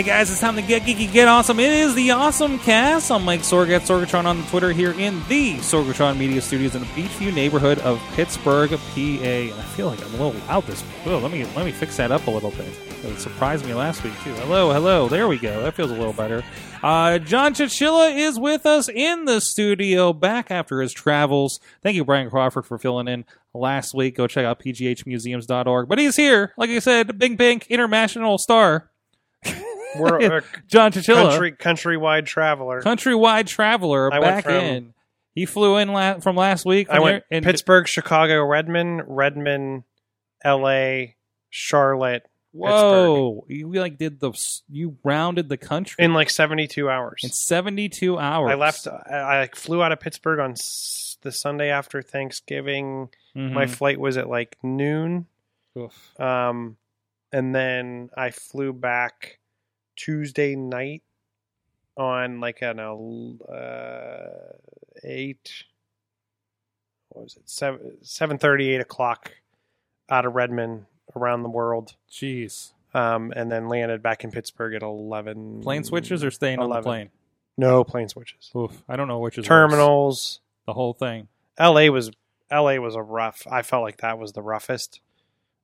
Hey guys, it's time to get geeky, get awesome. It is the Awesome Cast. I'm Mike Sorg at Sorgatron on Twitter here in the Sorgatron Media Studios in the Beechview neighborhood of Pittsburgh, PA. And I feel like I'm a little loud this. Oh, let me let me fix that up a little bit. It surprised me last week too. Hello, hello. There we go. That feels a little better. Uh, John Chichilla is with us in the studio, back after his travels. Thank you, Brian Crawford, for filling in last week. Go check out pghmuseums.org. But he's here, like I said, Big Pink International Star. We're a John Chichilla, country countrywide traveler. countrywide traveler, I went back from- in. He flew in la- from last week. I from went here- and Pittsburgh, Chicago, Redmond, Redmond, L.A., Charlotte Whoa! You like did the s- you rounded the country in like 72 hours. in seventy two hours. I left. I, I flew out of Pittsburgh on s- the Sunday after Thanksgiving. Mhm. My flight was at like noon, Oof. um, and then I flew back Tuesday night on like an uh, eight. What was it? Seven seven thirty, eight o'clock out of Redmond around the world, Jeez. um, and then landed back in Pittsburgh at eleven. Plane switches or staying on the 11. plane? No plane switches. Oof. I don't know which is worse. Terminals. The whole thing. LA was LA was a rough. I felt like that was the roughest.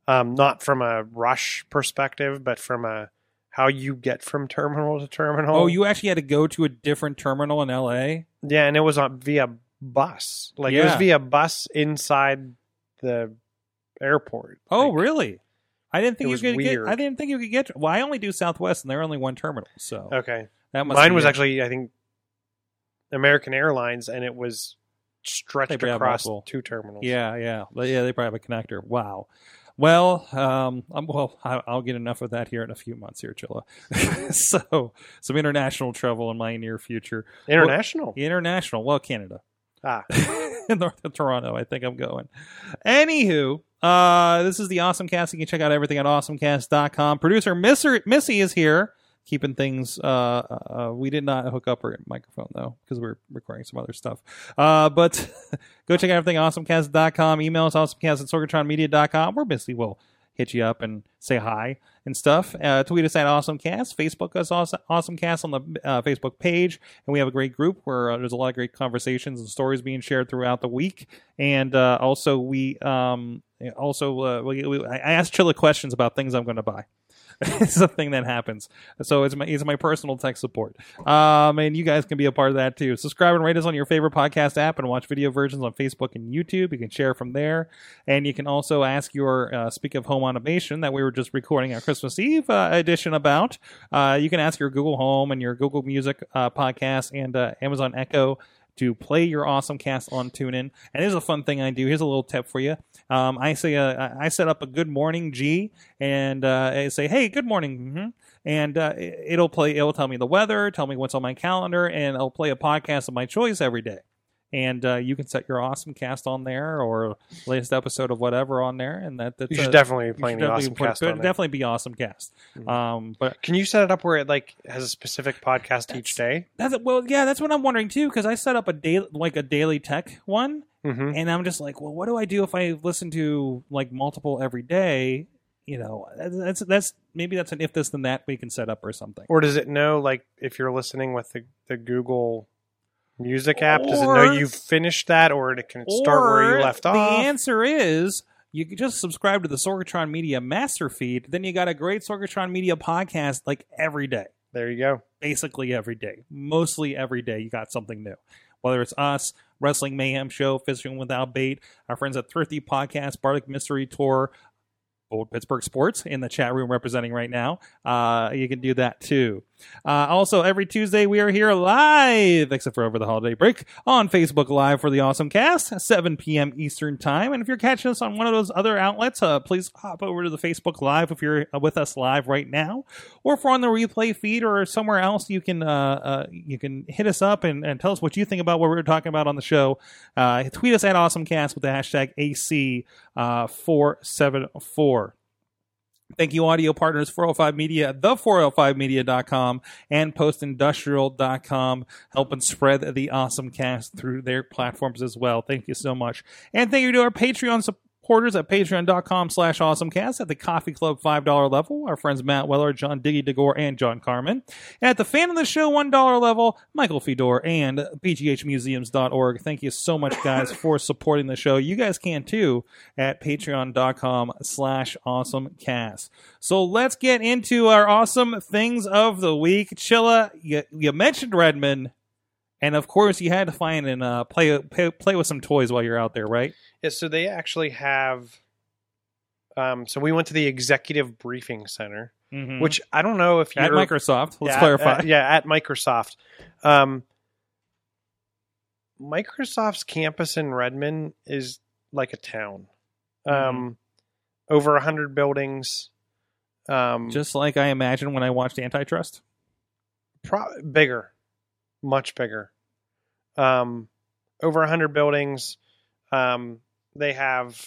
Um, not from a rush perspective, but from a how you get from terminal to terminal. Oh, you actually had to go to a different terminal in L.A. yeah, and it was on via bus. Like it was via bus inside the airport. Oh, Like, really? I didn't think you was could weird. get. I didn't think you could get. Well, I only do Southwest, and they're only one terminal, so Okay, that mine was it. actually I think American Airlines, and it was stretched They probably have across two terminals. Yeah, yeah, But yeah. They probably have a connector. Wow. Well, um, I'm, well, I, I'll get enough of that here in a few months here, Chilla. so, some international travel in my near future. international. International, well, Canada, Ah, north of Toronto. I think I'm going. Anywho, uh, this is the Awesome Cast. You can check out everything at awesomecast.com. Producer Missy, Missy is here, keeping things. Uh, uh, we did not hook up our microphone though because we're recording some other stuff. Uh, but go check out everything awesomecast.com. Email us awesomecast at sorgatronmedia.com. Where Missy will hit you up and say hi and stuff. Uh, tweet us at awesomecast. Facebook us awesome, awesomecast on the uh, Facebook page, and we have a great group where uh, there's a lot of great conversations and stories being shared throughout the week. And uh, also we um, also uh, we, we, I asked Chilla questions about things I'm going to buy. it's a thing that happens. So it's my it's my personal tech support. Um, and you guys can be a part of that too. Subscribe and rate us on your favorite podcast app, and watch video versions on Facebook and YouTube. You can share from there, and you can also ask your uh, speak of home automation that we were just recording our Christmas Eve uh, edition about. Uh, you can ask your Google Home and your Google Music uh, podcast and uh, Amazon Echo to play your awesome cast on TuneIn. And here's a fun thing I do. Here's a little tip for you. Um, I say uh, I set up a good morning G and uh, I say, hey, good morning. mhm. And uh, it'll play. It'll tell me the weather, tell me what's on my calendar, and I'll play a podcast of my choice every day. And uh, you can set your awesome cast on there or latest episode of whatever on there, and that that's you should uh, definitely be playing the definitely awesome put- cast on definitely be awesome cast. Mhm. Um, but Can you set it up where it like has a specific podcast each day? that's well, yeah, that's what I'm wondering too. Because I set up a daily, like a daily tech one, Mm-hmm. and I'm just like, well, what do I do if I listen to like multiple every day? You know, that's that's maybe that's an if this then that we can set up or something. Or does it know like if you're listening with the, the Google Music app? Does it know you've finished that, or it can start where you left the off? The answer is you can just subscribe to the Sorgatron Media master feed. Then you got a great Sorgatron Media podcast like every day. there you go. basically every day. Mostly every day, you got something new. Whether it's us, Wrestling Mayhem Show, Fishing Without Bait, our friends at Thrifty Podcast, Bardic Mystery Tour, Old Pittsburgh Sports in the chat room representing right now. Uh, you can do that too. Uh, also, every Tuesday we are here live, except for over the holiday break, on Facebook Live for the Awesome Cast, 7 p.m. Eastern Time. And if you're catching us on one of those other outlets, uh, please hop over to the Facebook Live if you're uh, with us live right now, or if we're on the replay feed or somewhere else, you can uh, uh, you can hit us up and, and, tell us what you think about what we're talking about on the show. Uh, tweet us at AwesomeCast with the hashtag AC474. Thank you, audio partners, 405 Media, the405media.com, and postindustrial.com, helping spread the awesome cast through their platforms as well. Thank you so much. And thank you to our Patreon supporters at patreon.com slash awesomecast at the Coffee Club $5 level, our friends Matt Weller, John Diggy DeGore, and John Carmen. And at the fan of the show $1 level, Michael Fedor and pghmuseums.org. Thank you so much, guys, for supporting the show. You guys can too at patreon.com slash awesomecast. So let's get into our awesome things of the week. Chilla, you, you mentioned Redmond. And of course, you had to find and uh, play, play play with some toys while you're out there, right? Yeah, so they actually have. Um, so we went to the executive briefing center, Mhm. which I don't know if you're at Microsoft. Let's yeah, clarify. at- yeah, at Microsoft. Um, Microsoft's campus in Redmond is like a town. Mm-hmm. Um, over a hundred buildings. Um, Just like I imagined when I watched Antitrust. pro- bigger, much bigger. Um, over a hundred buildings. Um, they have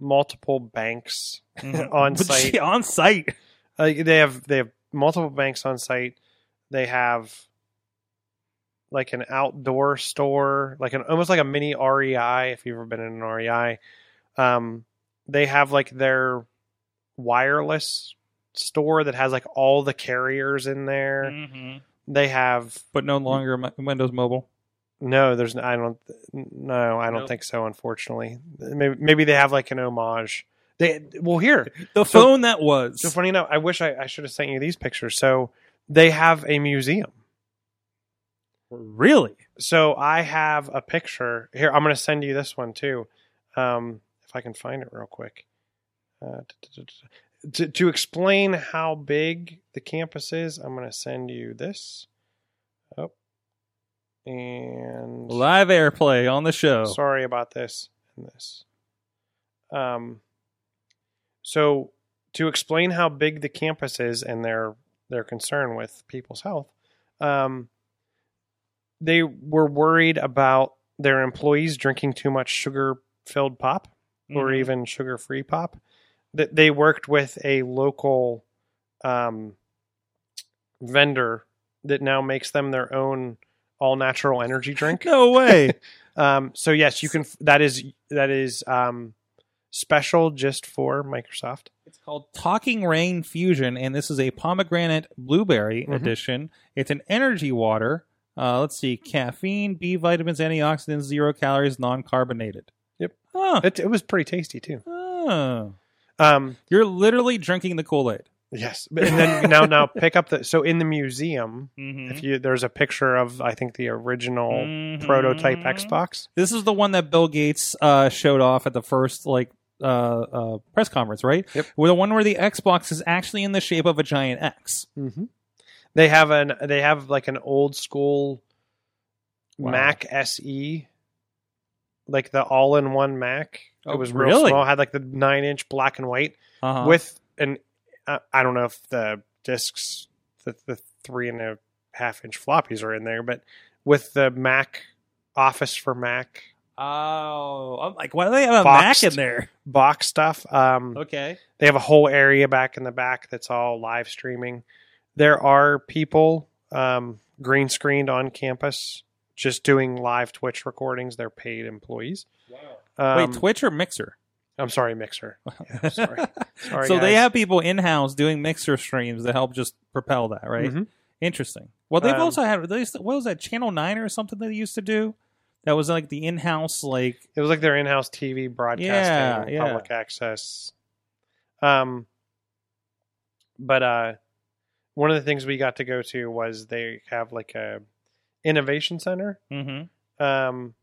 multiple banks on site. on site. Uh, they have they have multiple banks on site. They have like an outdoor store, like an almost like a mini REI. If you've ever been in an REI, um, they have like their wireless store that has like all the carriers in there. Mhm. They have But no longer Windows Mobile. no, there's I don't no, I don't Nope. think so. Unfortunately, maybe maybe they have like an homage. They well here The So- phone that was. So funny enough, I wish I, I should have sent you these pictures. So they have a museum. really? So I have a picture here. I'm going to send you this one too, um, if I can find it real quick. Uh, to, to explain how big the campus is, I'm going to send you this. Oh, and Live airplay on the show. Sorry about this and this. Um, so to explain how big the campus is and their their concern with people's health, um, they were worried about their employees drinking too much sugar filled pop or Mhm. even sugar free pop. That they worked with a local um, vendor that now makes them their own all natural energy drink. No way. Um, so yes, you can. That is that is um, special just for Microsoft. It's called Talking Rain Fusion, and this is a pomegranate blueberry Mhm. edition. It's an energy water. Uh, let's see, caffeine, B vitamins, antioxidants, zero calories, non-carbonated. Yep. Oh, It, it was pretty tasty too. oh. Um, You're literally drinking the Kool-Aid. yes, and then now now pick up the so in the museum. Mhm. If you there's a picture of I think the original Mhm. prototype Xbox. This is the one that Bill Gates uh, showed off at the first like uh, uh, press conference, right? Yep. Where the one where the Xbox is actually in the shape of a giant X. Mm-hmm. They have an they have like an old school Wow. Mac SE, like the all in one Mac. Oh, it was real really? small. Had like the nine inch black and white. Uh-huh. with an uh, I don't know if the discs the, the three and a half inch floppies are in there, but with the Mac Office for Mac oh, I'm like, why do they have a Boxed. Mac in there? box stuff, um, Okay. they have a whole area back in the back that's all live streaming. There are people um, green screened on campus just doing live Twitch recordings. They're paid employees. Um, Wait, Twitch or Mixer? I'm sorry, Mixer. Yeah, sorry. Sorry, so they have people in house doing Mixer streams to help just propel that, right? Mhm. Interesting. Well, they've Um, also had they used to- what was that Channel Nine or something they used to do? That was like the in-house like It was like their in-house TV broadcasting, Yeah, yeah. public access. Um, but uh, one of the things we got to go to was they have like a innovation center. mhm. Um,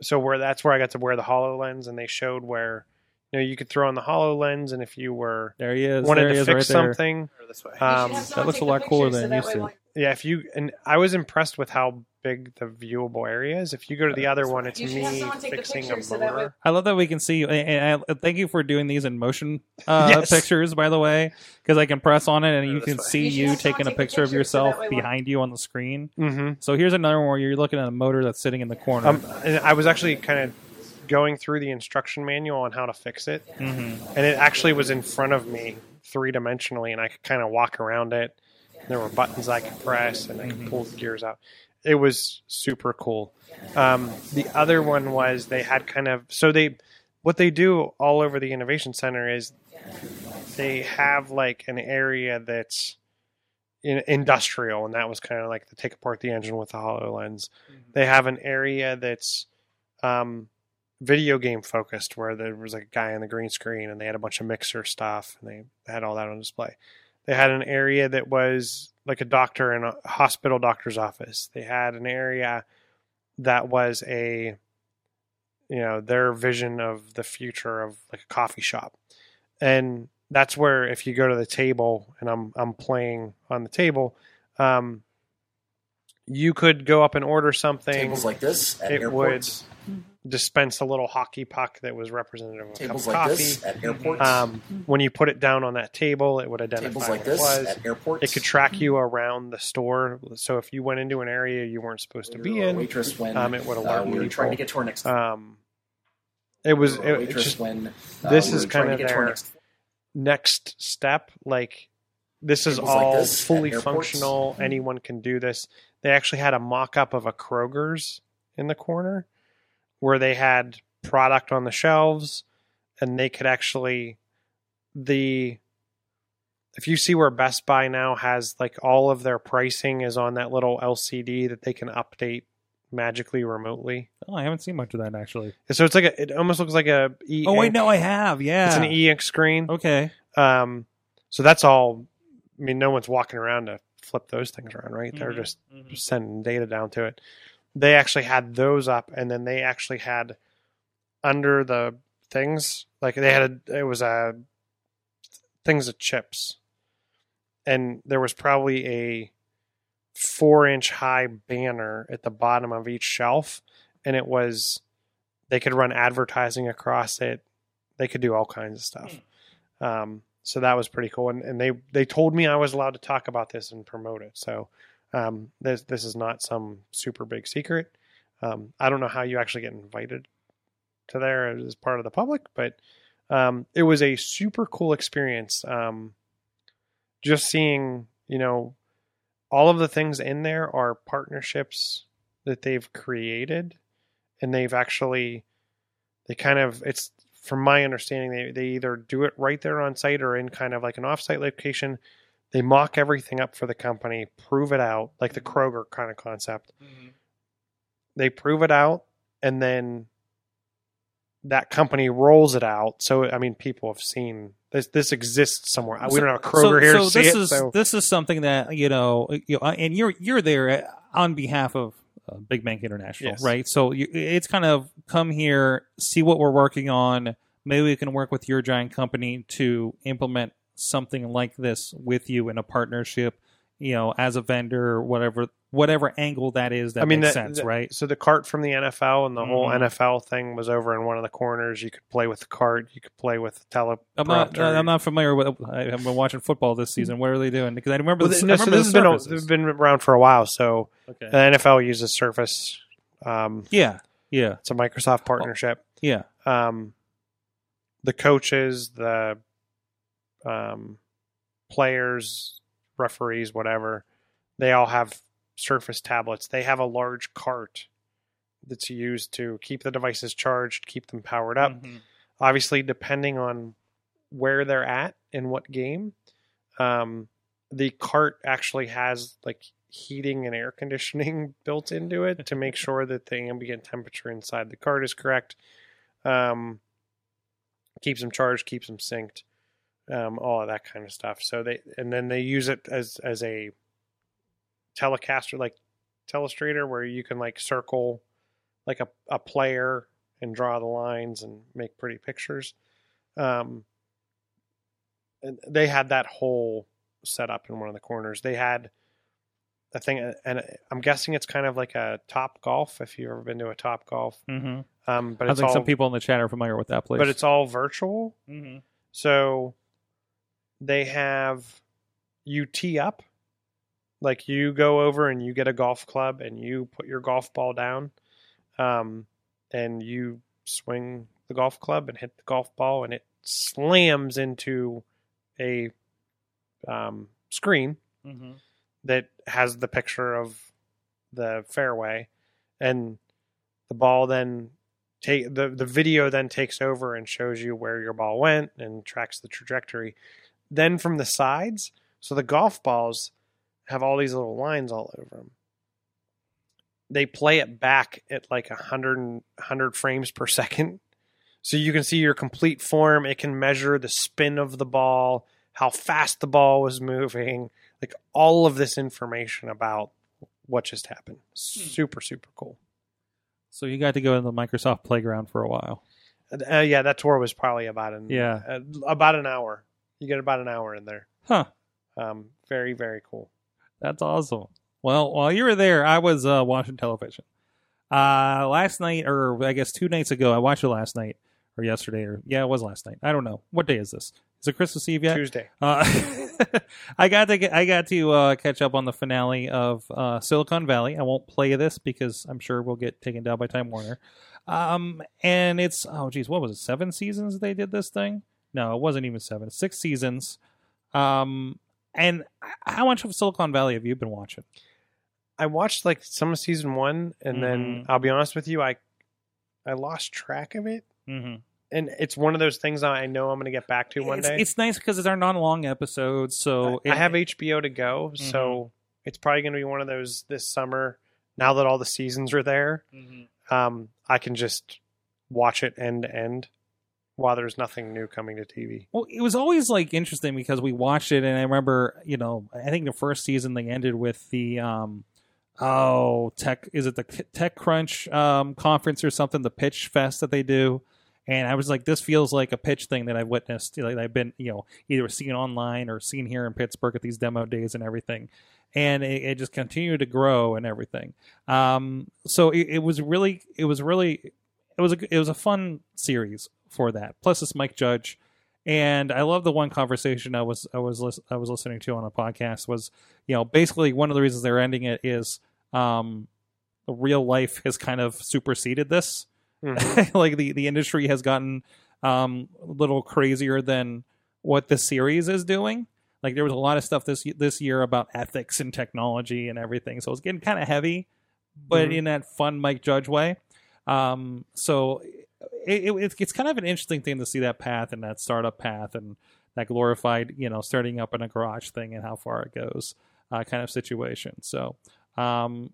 so where that's where I got to wear the Hololens, and they showed where you know you could throw on the Hololens, and if you were There he is. wanted there he to is fix right there. something, this way. um, That looks a lot cooler than it used to. Yeah, if you and I was impressed with how big the viewable area is. If you go to the other one, it's You should have me someone take the fixing a picture so that way- motor. I love that we can see you. And I, thank you for doing these in motion uh, Yes. pictures, by the way, because I can press on it and you can way. see You you taking a picture of picture so yourself that way when- behind you on the screen. Mm-hmm. So here's another one where you're looking at a motor that's sitting in the corner. Um, and I was actually kind of going through the instruction manual on how to fix it, Mhm. and it actually was in front of me three dimensionally, and I could kind of walk around it. There were buttons I could press, and I could pull the gears out. It was super cool. Um, the other one was they had kind of so they what they do all over the innovation center is they have like an area that's in, industrial, and that was kind of like to take apart the engine with the Hololens. They have an area that's um, video game focused, where there was like a guy on the green screen, and they had a bunch of mixer stuff, and they had all that on display. They had an area that was like a doctor in a hospital doctor's office. They had an area that was a you know their vision of the future of like a coffee shop and that's where if you go to the table and i'm i'm playing on the table um you could go up and order something Tables like this it airports. Dispense a little hockey puck that was representative of a cup of like coffee at airports. um, when you put it down on that table it would identify Tables like what this it was at airports. it could track you around the store so if you went into an area you weren't supposed to be in waitress when um, it would uh, alert we were people. trying to get to our next. um it was or it, waitress just when uh, this we is were trying kind to of get to our their- next. next step like this is Tables like all this at fully airports. functional anyone can do this they actually had a mock-up of a kroger's in the corner where they had product on the shelves and they could actually the if you see where best buy now has like all of their pricing is on that little lcd that they can update magically remotely oh, I haven't seen much of that actually. so it's like a it almost looks like a e Oh wait, no, I have. Yeah, it's an e-ink screen Okay. um, so that's all. I mean, no one's walking around to flip those things around, right? They're Mhm, just mhm. sending data down to it. They actually had those up, and then they actually had under the things like they had a, it was a things of chips, and there was probably a four inch high banner at the bottom of each shelf, and it was they could run advertising across it. They could do all kinds of stuff. Um, so that was pretty cool, and, and they they told me I was allowed to talk about this and promote it. So um, this this is not some super big secret. Um, I don't know how you actually get invited to there as part of the public, but um, it was a super cool experience. Um, just seeing, you know, all of the things in there are partnerships that they've created, and they've actually they kind of it's from my understanding they, they either do it right there on site or in kind of like an offsite location they mock everything up for the company prove it out like the mm-hmm. kroger kind of concept mm-hmm. they prove it out and then that company rolls it out so i mean people have seen this this exists somewhere we don't have a kroger here so to see this it is so this is something that you know, you know, and you're you're there eh, on behalf of uh, Big Bank International, Yes. right? So you, it's kind of come here, see what we're working on. Maybe we can work with your giant company to implement something like this with you in a partnership, you know, as a vendor, or whatever whatever angle that is that I mean, makes that- sense, that- right? So the cart from the NFL and the whole Mhm. NFL thing was over in one of the corners. You could play with the cart. You could play with the teleprompter. I'm not. I'm not familiar with. I haven't been watching football this season. What are they doing? Because I remember. Well, the, th- no, I so this has been, a- surfaces. been around for a while. So okay. the NFL uses Surface. Um, yeah. Yeah. it's a Microsoft partnership. Yeah. Um, the coaches, the um, players, referees, whatever, they all have Surface tablets. They have a large cart that's used to keep the devices charged, keep them powered up. Mhm. obviously depending on where they're at in what game um, the cart actually has like heating and air conditioning built into it to make sure that the ambient temperature inside the cart is correct um, keeps them charged keeps them synced um, all of that kind of stuff so they and then they use it as as a telecaster like telestrator where you can like circle like a, a player and draw the lines and make pretty pictures. Um, and they had that whole set up in one of the corners. They had a thing, and I'm guessing it's kind of like a Top Golf. If you've ever been to a Top Golf, Mm-hmm. um, but I think all some people in the chat are familiar with that place. but it's all virtual. hmm So they have you tee up, like you go over and you get a golf club and you put your golf ball down, um, and you swing the golf club and hit the golf ball and it slams into a um, screen hmm that has the picture of the fairway and the ball then take the the video then takes over and shows you where your ball went and tracks the trajectory then from the sides so the golf balls have all these little lines all over them they play it back at like 100 100 frames per second so you can see your complete form it can measure the spin of the ball how fast the ball was moving like all of this information about what just happened. Super, super cool. So you got to go to the Microsoft playground for a while. Uh, yeah, that tour was probably about an Yeah. uh, about an hour. You get about an hour in there. Huh. Um, very, very cool. That's awesome. Well, while you were there, I was uh, watching television. Uh, last night, or I guess two nights ago, I watched it last night or yesterday, or yeah, it was last night. I don't know what day is this. Is it Christmas Eve yet? Tuesday. Uh, I got to get, I got to uh, catch up on the finale of uh, Silicon Valley. I won't play this because I'm sure we'll get taken down by Time Warner. Um, and it's oh geez, what was it? Seven seasons they did this thing? No, it wasn't even seven. Six seasons. Um, and how much of Silicon Valley have you been watching? I watched like some of season one, and then Mhm. I'll be honest with you, I I lost track of it. Mm-hmm. And it's one of those things I know I'm going to get back to one it's, day. it's nice because it's our non-long episodes, so I, I have HBO to go, Mm-hmm. so it's probably going to be one of those this summer. Now that all the seasons are there, Mhm. um, I can just watch it end to end while there's nothing new coming to TV. Well, it was always like interesting because we watched it, and I remember, you know, I think the first season they ended with the um, oh, tech is it the Tech Crunch um conference or something, the Pitch Fest that they do, and I was like, this feels like a pitch thing that I've witnessed, like I've been, you know, either seen online or seen here in Pittsburgh at these demo days and everything, and it, it just continued to grow and everything. Um, so it, it was really, it was really, it was a, it was a fun series for that. Plus, it's Mike Judge and I love the one conversation I was I was lis- I was listening to on a podcast was you know basically one of the reasons they're ending it is um real life has kind of superseded this Mhm. like the the industry has gotten um a little crazier than what the series is doing like there was a lot of stuff this this year about ethics and technology and everything so it's getting kind of heavy but Mhm. in that fun Mike Judge way um so it, it, it's- kind of an interesting thing to see that path and that startup path and that glorified, you know, starting up in a garage thing and how far it goes, uh, kind of situation. So, um,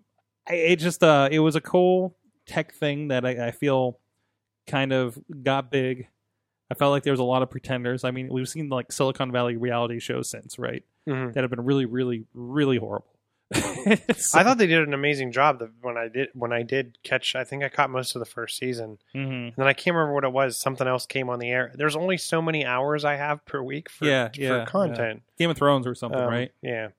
it just, uh, it was a cool tech thing that I, I feel kind of got big. I felt like there was a lot of pretenders. I mean, we've seen like Silicon Valley reality shows since, right? Mhm. That have been really, really, really horrible. I thought they did an amazing job the, when I did when I did catch. I think I caught most of the first season, hmm and then I can't remember what it was. Something else came on the air. There's only so many hours I have per week for Yeah, for yeah, content, Game of Thrones or something, Um, right? Yeah,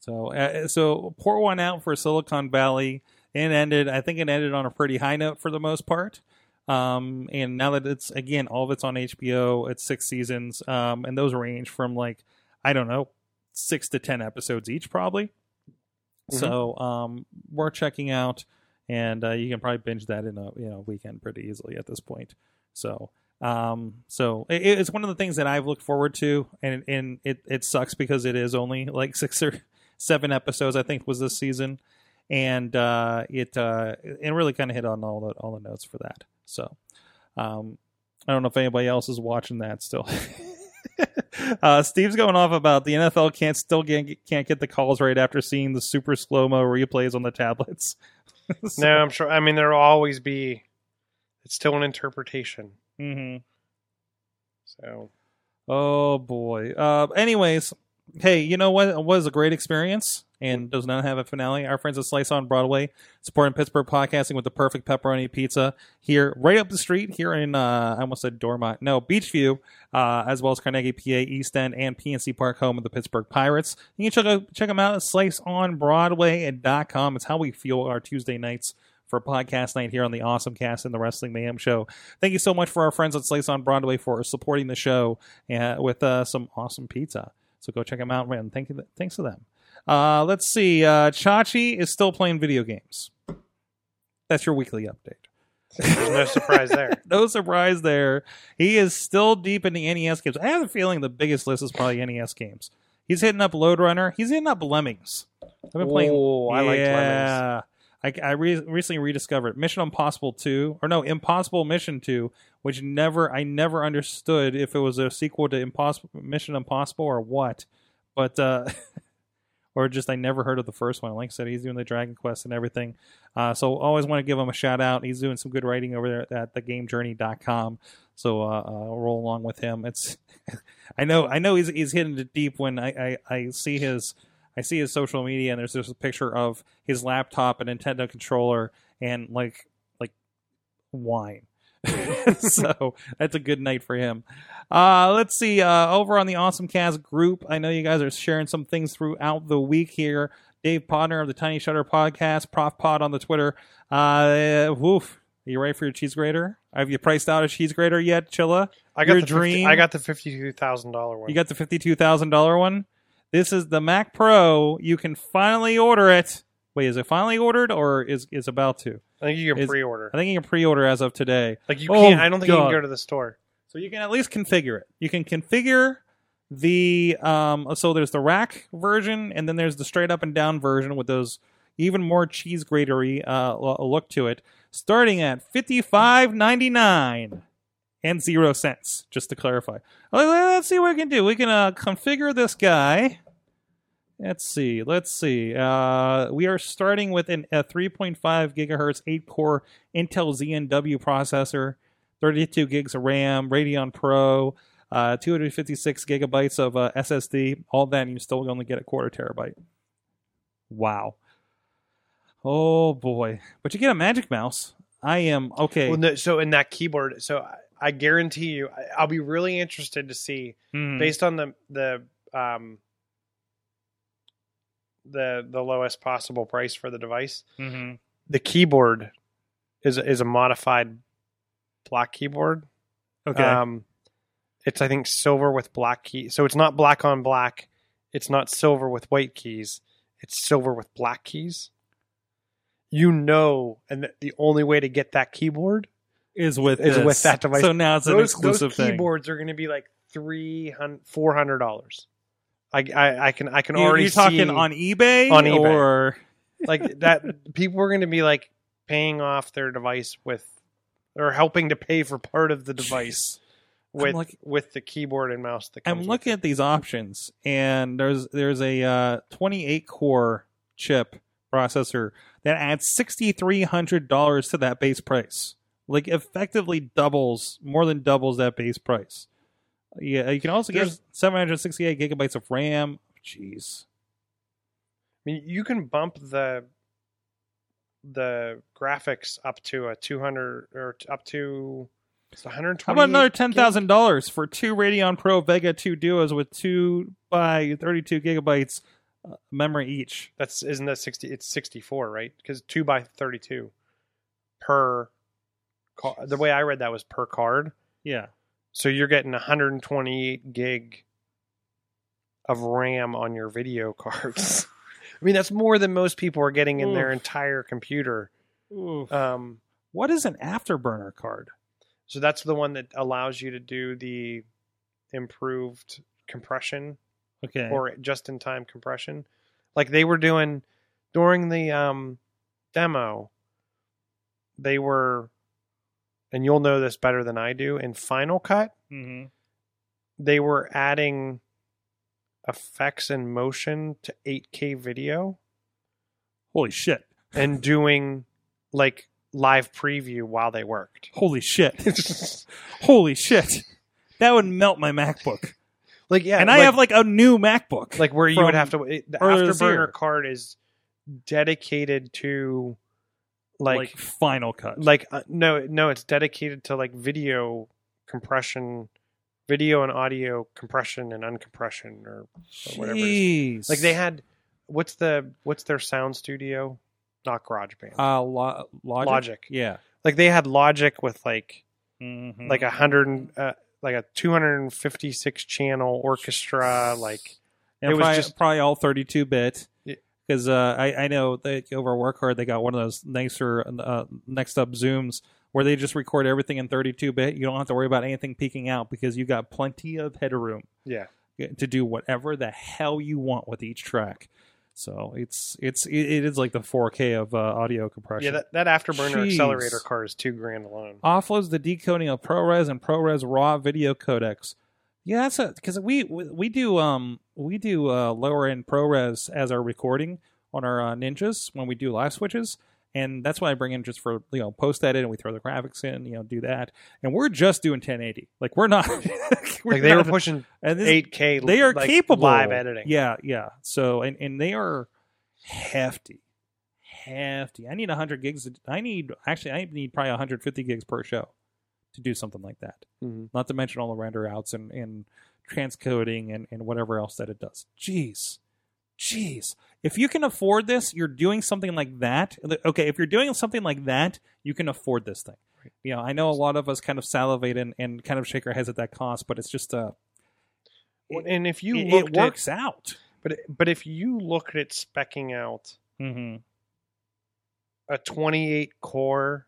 So, uh, so pour one out for Silicon Valley. It ended. I think it ended on a pretty high note for the most part. Um, and now that it's again all of it's on HBO, it's six seasons, um, and those range from like I don't know six to ten episodes each, probably. So, um, worth checking out, and uh, you can probably binge that in a you know weekend pretty easily at this point. So, um, so it, it's one of the things that I've looked forward to, and and it it sucks because it is only like six or seven episodes I think was this season, and uh, it uh, it really kind of hit on all the all the notes for that. So, um, I don't know if anybody else is watching that still. uh, Steve's going off about the NFL can't still get, can't get the calls right after seeing the super slow mo replays on the tablets. So- no, I'm sure. I mean, there will always be. It's still an interpretation. Mm-hmm. So Oh boy. Uh, anyways, hey, you know what It was a great experience and does not have a finale? Our friends at Slice on Broadway supporting Pittsburgh podcasting with the perfect pepperoni pizza here, right up the street here in uh, I almost said Dormont, no Beechview, uh, as well as Carnegie, PA, East End, and PNC Park, home of the Pittsburgh Pirates. You can check out check them out at sliceonbroadway.com. It's how we fuel our Tuesday nights for podcast night here on the Awesome Cast and the Wrestling Mayhem Show. Thank you so much for our friends at Slice on Broadway for supporting the show uh, with uh, some awesome pizza. So go check them out, and thank you, thanks to them. Uh, let's see. Uh, Chachi is still playing video games. That's your weekly update. There's no surprise there. No surprise there. He is still deep in the NES games. I have a feeling the biggest list is probably NES games. He's hitting up Lode Runner. He's hitting up Lemmings. I've been playing. Oh, I Lemmings. yeah. I, I re- recently rediscovered Mission Impossible 2, or no, Impossible Mission 2, which never I never understood if it was a sequel to Impossible Mission Impossible or what, but uh, or just I never heard of the first one. Like I said, he's doing the Dragon Quest and everything, uh, so always want to give him a shout out. He's doing some good writing over there at thegamejourney.com. So uh, uh, roll along with him. It's I know I know he's he's hitting it deep when I, I, I see his I see his social media and there's just a picture of his laptop, a Nintendo controller, and like like wine. so that's a good night for him. Uh, let's see. Uh, over on the Awesome Cast group, I know you guys are sharing some things throughout the week here. Dave Podner of the Tiny Shutter Podcast, Prof Pod on the Twitter. Uh, woof. Are you ready for your cheese grater? Have you priced out a cheese grater yet, Chilla? I got Your the 50 dream? I got the fifty-two thousand dollar one. You got the fifty-two thousand dollar one. This is the Mac Pro. You can finally order it. Wait, is it finally ordered or is is about to? I think you can is- pre-order. I think you can pre-order as of today. Like you Oh, can't. I don't think you God. can go to the store. So you can at least configure it. You can configure the um so there's the rack version and then there's the straight up and down version with those even more cheese gratery uh lo- look to it starting at 55.99 and 0 cents just to clarify. Uh, Let's see what we can do. We can uh configure this guy. Let's see. Let's see. Uh, we are starting with an, a 3.5 gigahertz 8 core Intel Xeon W processor, 32 gigs of RAM, Radeon Pro, uh, 256 gigabytes of uh, SSD. All that, and you still only get a quarter terabyte. Wow. Oh boy! But you get a Magic Mouse. I am okay. Well, no, so in that keyboard, so I, I guarantee you, I, I'll be really interested to see Mhm. based on the the um the the lowest possible price for the device. Mhm. The keyboard is is a modified black keyboard. Okay. Um, it's I think silver with black key. So it's not black on black. It's not silver with white keys. It's silver with black keys. You know, and the only way to get that keyboard is with is this. with that device. So now it's an those, exclusive those thing. keyboards are going to be like three hundred, four hundred dollars. I, I I can I can You, already you're talking see on eBay, On eBay. or like that. People are going to be like paying off their device with or helping to pay for part of the device I'm with like- with the keyboard and mouse that I'm looking at these options, and there's there's a uh, 28 core chip processor that adds sixty three hundred dollars to that base price. Like effectively doubles, more than doubles that base price. Yeah, you can also get 768 gigabytes of RAM. Jeez. I mean, you can bump the the graphics up to a 200 or up to it's 120. How about another ten thousand dollars for two Radeon Pro Vega two Duos with two by thirty two gigabytes uh, memory each? That's isn't that 60? It's 64, right? Because two by 32 per. Ca- the way I read that was per card. Yeah. So you're getting 128 gig of RAM on your video cards. I mean, that's more than most people are getting in their entire computer. Oof. Um, what is an afterburner card? so that's the one that allows you to do the improved compression Okay. or just in time compression. Like they were doing during the um, demo, they were, and you'll know this better than I do, in Final Cut, hmm they were adding effects and motion to 8K video Holy shit. and doing like live preview while they worked. Holy shit. Holy shit. That would melt my MacBook. like yeah, and I like, have like a new MacBook. like where you would have to the afterburner card is dedicated to like, like Final Cut. like uh, no no it's dedicated to like video compression video and audio compression and uncompression or, or whatever. Jeez. like they had what's the what's their sound studio not GarageBand uh, Lo- Logic. Logic. Yeah. like they had Logic with like Mhm. like a hundred and, uh, like a 256 channel orchestra like And it was just- probably all 32 bit. Because uh, I, I know that over at Work Hard, they got one of those nicer uh, next up Zooms where they just record everything in 32 bit. You don't have to worry about anything peeking out because you got plenty of headroom yeah to do whatever the hell you want with each track. So it's it's it, is like the 4K of uh, audio compression. yeah that, that afterburner Jeez. accelerator card is two grand alone offloads the decoding of ProRes and ProRes RAW video codecs. Yeah, that's a because we we do um we do uh, lower end ProRes as our recording on our uh, ninjas when we do live switches, and that's why I bring in just for you know post edit and we throw the graphics in, you know, do that, and we're just doing 1080. Like we're not we're like they were pushing and this, 8k they are like, capable live editing Yeah, yeah. So and and they are hefty, hefty. I need 100 gigs. I need actually I need probably 150 gigs per show to do something like that. Mhm. Not to mention all the render outs and and transcoding and and whatever else that it does. Jeez, jeez. If you can afford this, you're doing something like that. Okay, if you're doing something like that, you can afford this thing. You know, I know a lot of us kind of salivate and, and kind of shake our heads at that cost, but it's just uh, Well, and if you it, it works out. But but if you look at it specking out Mm-hmm. a 28 core,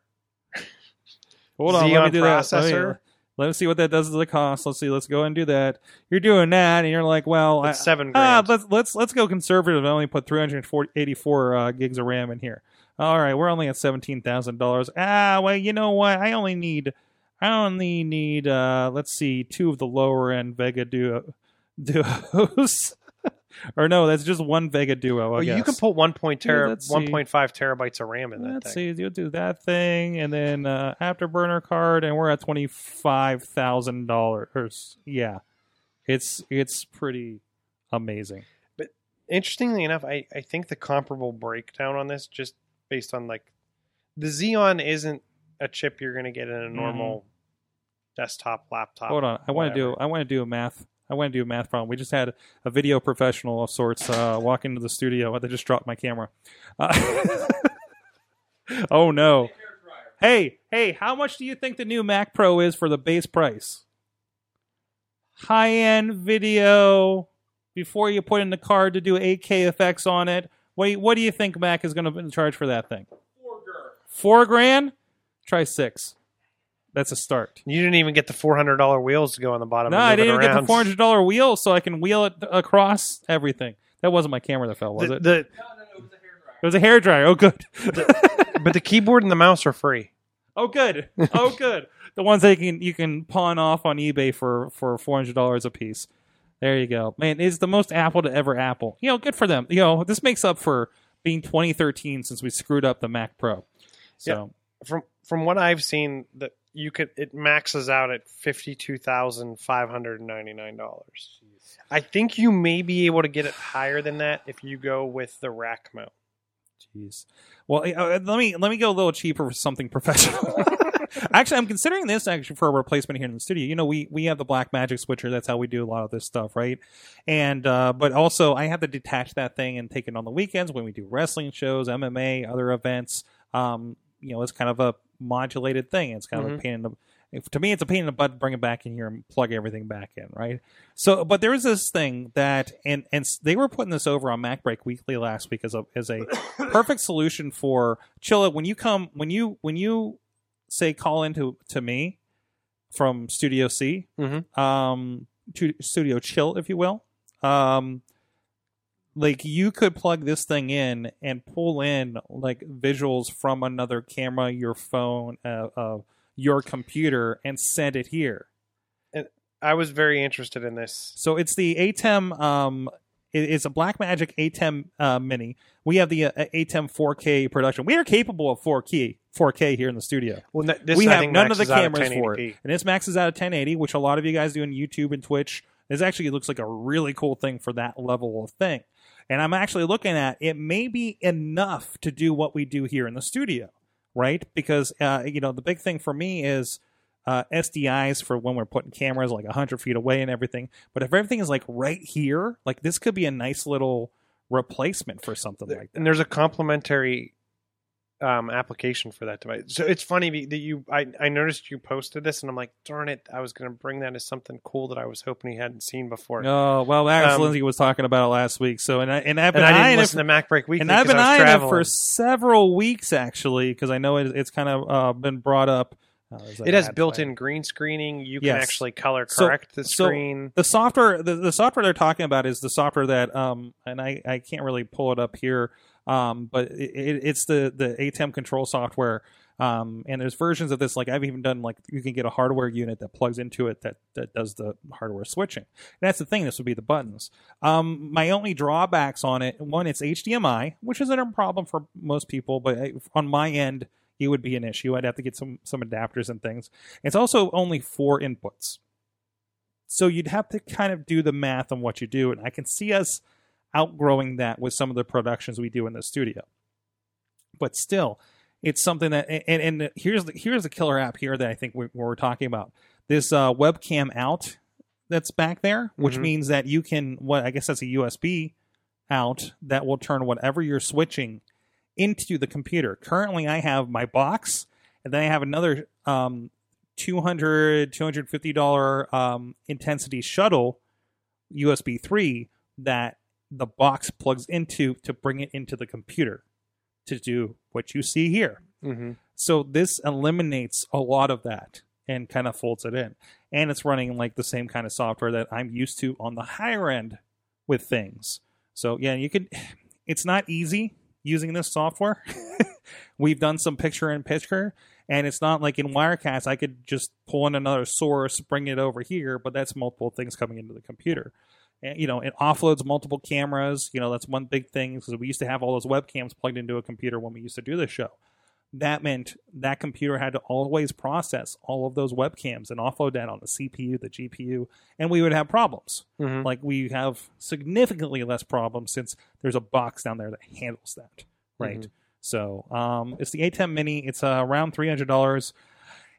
Hold on, let me Xeon do that. Let me, let me see what that does to the cost. Let's see. Let's go and do that. You're doing that, and you're like, well, I, seven ah, let's let's let's go conservative. I only put 384 uh, gigs of RAM in here. All right, we're only at seventeen thousand dollars. Ah, well, you know what? I only need, I only need. uh Let's see, two of the lower end Vega Duo duos. Or no, that's just one Vega Duo. I well, you guess. can put 1.0 Yeah, tera, let's 1.5 terabytes of RAM in that Let's thing. see. You'll do that thing, and then uh, afterburner card, and we're at twenty five thousand dollars. Yeah, it's it's pretty amazing. But interestingly enough, I, I think the comparable breakdown on this, just based on like the Xeon, isn't a chip you're going to get in a normal desktop laptop. Mm-hmm. Hold on, I want to do. I want to do a math. I went to do a math problem. We just had a video professional of sorts uh, walk into the studio. They just dropped my camera. Uh, oh no! Hey, hey, how much do you think the new Mac Pro is for the base price? High end video before you put in the card to do 8K effects on it. What do you, what do you think Mac is going to charge for that thing? Four grand. Four grand? Try six. That's a start. You didn't even get the $400 wheels to go on the bottom. No, and I didn't even get the four hundred dollar wheel, so I can wheel it across everything. That wasn't my camera that fell, was it? The, No, no, it? Was the, it was a hair dryer. Oh, good. but the keyboard and the mouse are free. oh, good. Oh, good. The ones that you can you can pawn off on eBay for for four hundred dollars a piece. There you go, man. It's the most Apple to ever Apple. You know, good for them. You know, this makes up for being 2013 since we screwed up the Mac Pro. So From from what I've seen, that you could it maxes out at fifty two thousand five hundred ninety nine dollars. I think you may be able to get it higher than that if you go with the rack mount. Jeez. Well, uh, let me let me go a little cheaper for something professional. actually, I'm considering this actually for a replacement here in the studio. You know, we we have the Black Magic switcher. That's how we do a lot of this stuff, right? And uh, but also, I have to detach that thing and take it on the weekends when we do wrestling shows, MMA, other events. Um, you know, it's kind of a modulated thing. It's kind of a pain in the if, to me, it's a pain in the butt to bring it back in here and plug everything back in, right? So, but there is this thing that, and and they were putting this over on Mac Break Weekly last week as a as a perfect solution for Chilla. When you come, when you when you say call into to me from Studio C, Mhm. um, to Studio Chill, if you will, um, like you could plug this thing in and pull in like visuals from another camera, your phone, uh, uh, your computer, and send it here. I was very interested in this. So it's the ATEM. Um, it's a Blackmagic ATEM uh, Mini. We have the uh, ATEM 4K production. We are capable of 4K 4K here in the studio. Well, n- this we I have none of the maxes out at cameras for it, and this maxes out at 1080, which a lot of you guys do on YouTube and Twitch This actually looks like a really cool thing for that level of thing. And I'm actually looking at it may be enough to do what we do here in the studio, right? Because uh, you know the big thing for me is uh, SDIs for when we're putting cameras like 100 feet away and everything. But if everything is like right here, like this could be a nice little replacement for something like that. and there's a complementary um, application for that device. So it's funny that you I, I noticed you posted this and I'm like, darn it, I was going to bring that as something cool that I was hoping he hadn't seen before. Oh well, Alex Um, Lindsay was talking about it last week. So and I and I've been and I didn't it listen to MacBreak Weekly and I've been because I was eyeing it for several weeks actually because I know it, it's kind of uh, been brought up. Uh, It has built-in green screening. You can Yes. actually color So- correct the so- screen. The software, the, the software they're talking about is the software that, um, and I, I can't really pull it up here, um, but it, it, it's the the ATEM control software. Um, and there's versions of this, like I've even done, like you can get a hardware unit that plugs into it that that does the hardware switching. And that's the thing. This would be the buttons. Um, my only drawbacks on it, one, it's HDMI, which isn't a problem for most people, but I- on my end, it would be an issue. I'd have to get some some adapters and things. It's also only four inputs. So you'd have to kind of do the math on what you do, and I can see us outgrowing that with some of the productions we do in the studio. But still, it's something that and, and here's the here's the killer app here that I think we, we're talking about. This uh, webcam out that's back there, which Mhm. means that you can what I guess that's a USB out that will turn whatever you're switching into the computer. Currently, I have my box, and then I have another um, 200 $250 um, intensity shuttle USB 3 that the box plugs into to bring it into the computer to do what you see here. hmm So this eliminates a lot of that and kind of folds it in. And it's running like the same kind of software that I'm used to on the higher end with things. So yeah, you could it's not easy using this software. We've done some picture in picture and it's not like in Wirecast I could just pull in another source, bring it over here, but that's multiple things coming into the computer. You know, it offloads multiple cameras. You know, that's one big thing because we used to have all those webcams plugged into a computer when we used to do this show that meant that computer had to always process all of those webcams and offload that on the CPU, the GPU, and we would have problems. hmm Like we have significantly less problems since there's a box down there that handles that, right? Mhm. So um, it's the ATEM Mini. It's uh, around three hundred dollars.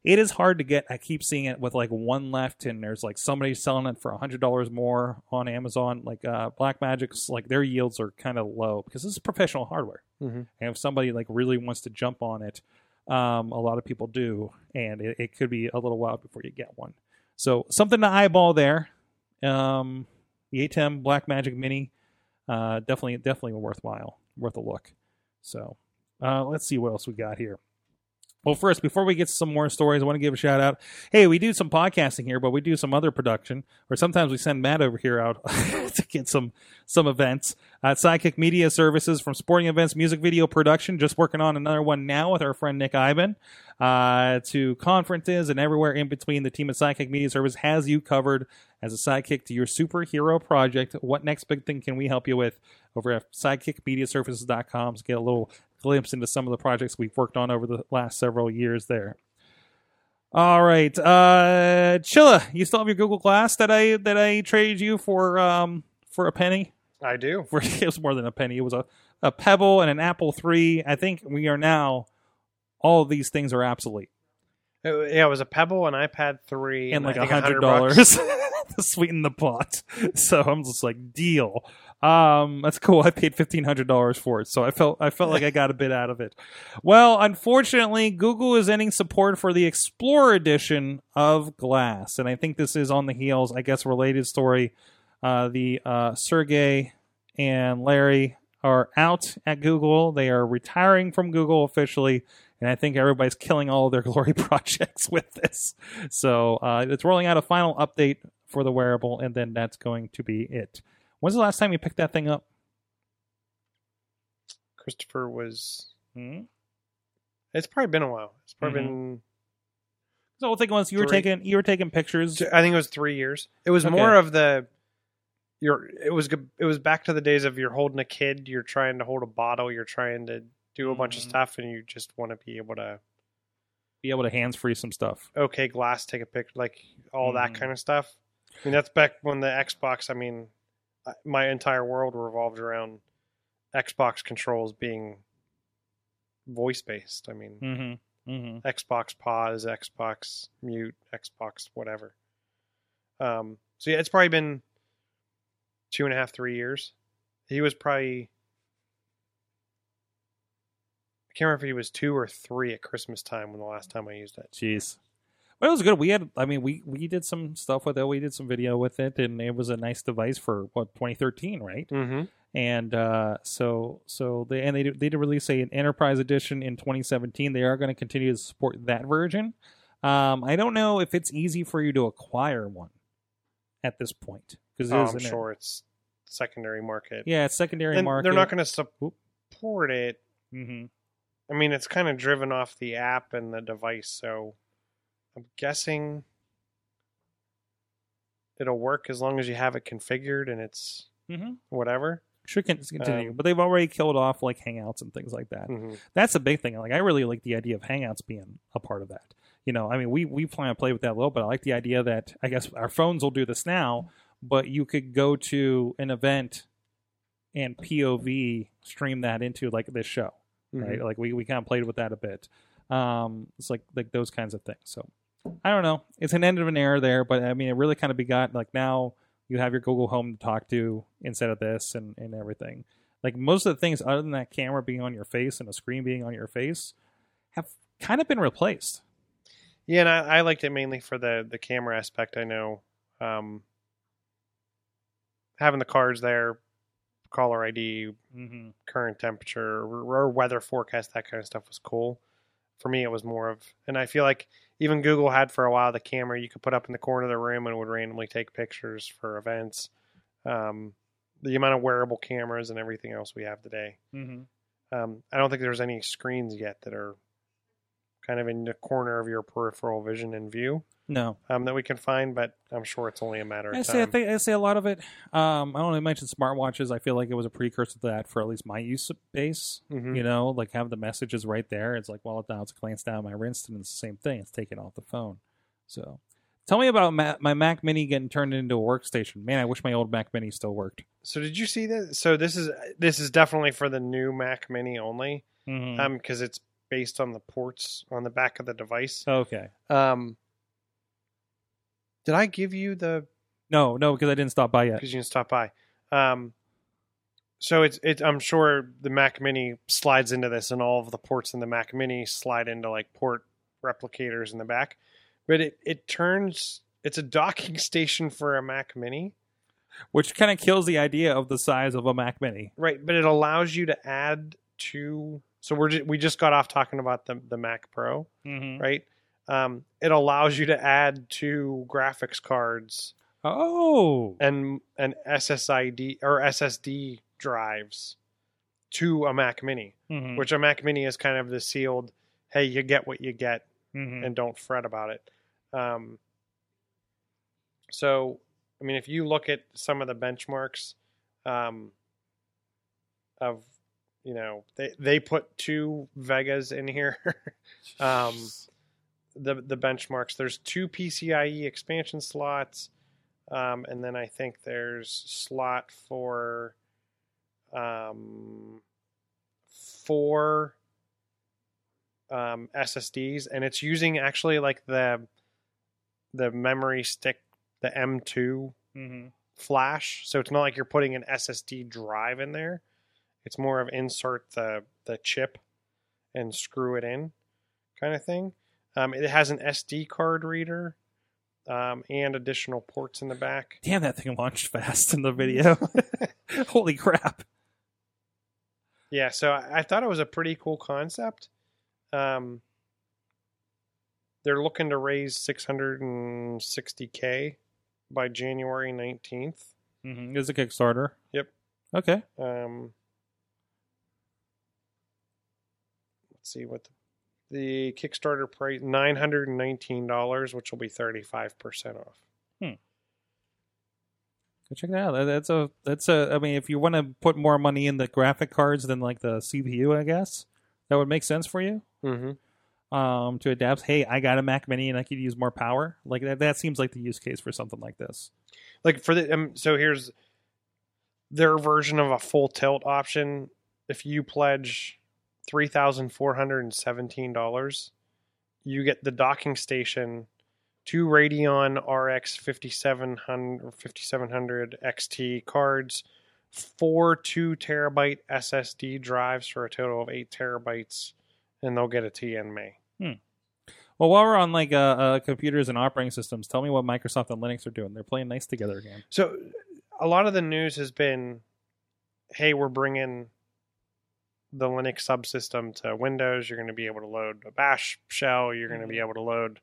It is hard to get. I keep seeing it with like one left, and there's like somebody selling it for a hundred dollars more on Amazon. Like uh, Blackmagic's, like their yields are kind of low because this is professional hardware. Mhm. And if somebody like really wants to jump on it, um, a lot of people do, and it, it could be a little while before you get one. So something to eyeball there. Um, the ATEM Blackmagic Mini, uh, definitely, definitely worthwhile, worth a look. So uh, let's see what else we got here. Well, first, before we get to some more stories, I want to give a shout out. Hey, we do some podcasting here, but we do some other production, or sometimes we send Matt over here out to get some some events. Uh, Sidekick Media Services from sporting events, music video production. Just working on another one now with our friend Nick Ivan. Uh, to conferences and everywhere in between, the team at Sidekick Media Service has you covered as a sidekick to your superhero project. What next big thing can we help you with over at sidekickmediaservices.com to get a little glimpse into some of the projects we've worked on over the last several years there. All right, uh, Chilla, you still have your Google Glass that I that I traded you for um for a penny. I do. For it was more than a penny. It was a a Pebble and an Apple Three. I think we are now. All of these things are obsolete Uh, Yeah, it was a Pebble, an iPad 3, and like a hundred dollars to sweeten the pot. So I'm just like deal. Um, that's cool. I paid fifteen hundred dollars for it, so I felt I felt like I got a bit out of it. Well, unfortunately, Google is ending support for the Explorer edition of Glass, and I think this is on the heels, I guess, related story. Uh, the uh, Sergey and Larry are out at Google. They are retiring from Google officially, and I think everybody's killing all their glory projects with this. So uh, it's rolling out a final update for the wearable, and then that's going to be it. When's the last time you picked that thing up? Christopher was. Hmm? It's probably been a while. It's probably Mhm. been. So the thing was, you were taking you were taking pictures. I think it was three years. It was Okay. more of the. You're. It was. It was back to the days of you're holding a kid. You're trying to hold a bottle. You're trying to do a bunch of Mhm. stuff, and you just want to be able to. Be able to hands free some stuff. Okay, glass, take a picture, like all that Mhm. kind of stuff. I mean, that's back when the Xbox. I mean, my entire world revolved around Xbox controls being voice based. I mean, Mm-hmm. Mm-hmm. Xbox pause, Xbox mute, Xbox whatever. Um, so yeah, it's probably been two and a half, three years. He was probably I can't remember if he was two or three at Christmas time when the last time I used it. Jeez. But it was good. We had, I mean, we we did some stuff with it. We did some video with it, and it was a nice device for what 2013, right? Mm-hmm. And uh, so so they and they did, they did release a, an enterprise edition in 2017. They are going to continue to support that version. Um, I don't know if it's easy for you to acquire one at this point because Oh, I'm sure it's secondary market. Yeah, it's secondary And market. they're not going to support it. hmm I mean, it's kind of driven off the app and the device, so I'm guessing it'll work as long as you have it configured and it's hmm whatever. Should con- continue, Um, but they've already killed off like Hangouts and things like that. Mhm. That's a big thing. Like I really like the idea of Hangouts being a part of that. You know, I mean, we we plan to play with that a little, but I like the idea that I guess our phones will do this now, but you could go to an event and POV stream that into like this show, right? Mhm. Like we we kind of played with that a bit. Um, it's like like those kinds of things. So I don't know. It's an end of an era there, but I mean, it really kind of begot like now you have your Google Home to talk to instead of this and and everything. Like most of the things other than that camera being on your face and a screen being on your face have kind of been replaced. Yeah, and I, I liked it mainly for the the camera aspect. I know um, having the cards there, caller ID, Mm-hmm. current temperature, or, or weather forecast, that kind of stuff was cool. For me, it was more of, and I feel like even Google had for a while the camera you could put up in the corner of the room and would randomly take pictures for events. Um, the amount of wearable cameras and everything else we have today. Mm-hmm. Um, I don't think there's any screens yet that are kind of in the corner of your peripheral vision and view No, um, that we can find, but I'm sure it's only a matter of I say I time. think I say a lot of it. Um, I only mentioned smartwatches. I feel like it was a precursor to that for at least my use base. Mhm. You know, like have the messages right there. It's like, well, now it's a glance down my wrist, and it's the same thing. It's taken off the phone. So, tell me about Ma- my Mac Mini getting turned into a workstation. Man, I wish my old Mac Mini still worked. So did you see that? So this is this is definitely for the new Mac Mini only, Mm-hmm. um, because it's based on the ports on the back of the device. okay. Um, did I give you the No, no, because I didn't stop by yet. because you can stop by? Um, so it's it. I'm sure the Mac Mini slides into this, and all of the ports in the Mac Mini slide into like port replicators in the back. But it it turns. It's a docking station for a Mac Mini, Which kind of kills the idea of the size of a Mac Mini. right? But it allows you to add to. So we're ju- we just got off talking about the the Mac Pro, Mm-hmm. right? Um, it allows you to add two graphics cards Oh, and an SSID or SSD drives to a Mac Mini, Mhm. which a Mac Mini is kind of the sealed. Hey, you get what you get, Mhm. and don't fret about it. Um, so, I mean, if you look at some of the benchmarks um, of, you know, they they put two Vegas in here. um, the the benchmarks. There's two PCIe expansion slots, um, and then I think there's slot for um, four um, SSDs, and it's using actually like the the memory stick, the M2 Mhm. flash. So it's not like you're putting an SSD drive in there. It's more of insert the the chip and screw it in kind of thing. Um, it has an SD card reader um, and additional ports in the back. Damn, that thing launched fast in the video. Holy crap! Yeah, so I, I thought it was a pretty cool concept. Um, they're looking to raise 660k by January 19th. Mm-hmm. Is a Kickstarter? Yep. Okay. Um, let's see what the, the Kickstarter price nine hundred and nineteen dollars, which will be thirty five percent off. Hmm. Go check that out. That's a that's a. I mean, if you want to put more money in the graphic cards than like the CPU, I guess that would make sense for you. Mm-hmm. um, to adapt. Hey, I got a Mac Mini and I could use more power. Like that, that seems like the use case for something like this. like for the um, so here's their version of a full tilt option. If you pledge three thousand four hundred and seventeen dollars, you get the docking station, two Radeon RX fifty seven hundred or fifty seven hundred XT cards, four two terabyte SSD drives for a total of eight terabytes, and they'll get a TN May. Well, while we're on like uh, uh, computers and operating systems, tell me what Microsoft and Linux are doing. They're playing nice together again. So a lot of the news has been, hey, we're bringing the Linux subsystem to Windows. You're going to be able to load a Bash shell. You're going to be able to load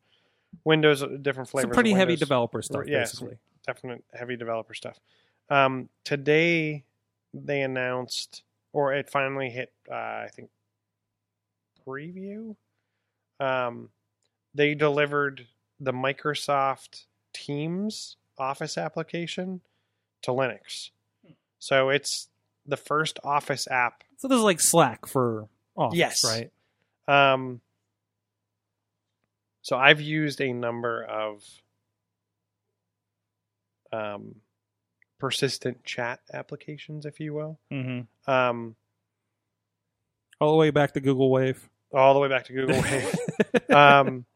Windows, uh, different flavors. Some pretty heavy developer stuff, Yeah, basically. Definite heavy developer stuff. Um, today they announced, or it finally hit, uh, I think, preview. Um, they delivered the Microsoft Teams Office application to Linux. So it's the first Office app. So this is like Slack for Office, Yes. right? Um, so I've used a number of um, persistent chat applications, if you will. Mm-hmm. Um, All the way back to Google Wave. all the way back to Google Wave. um,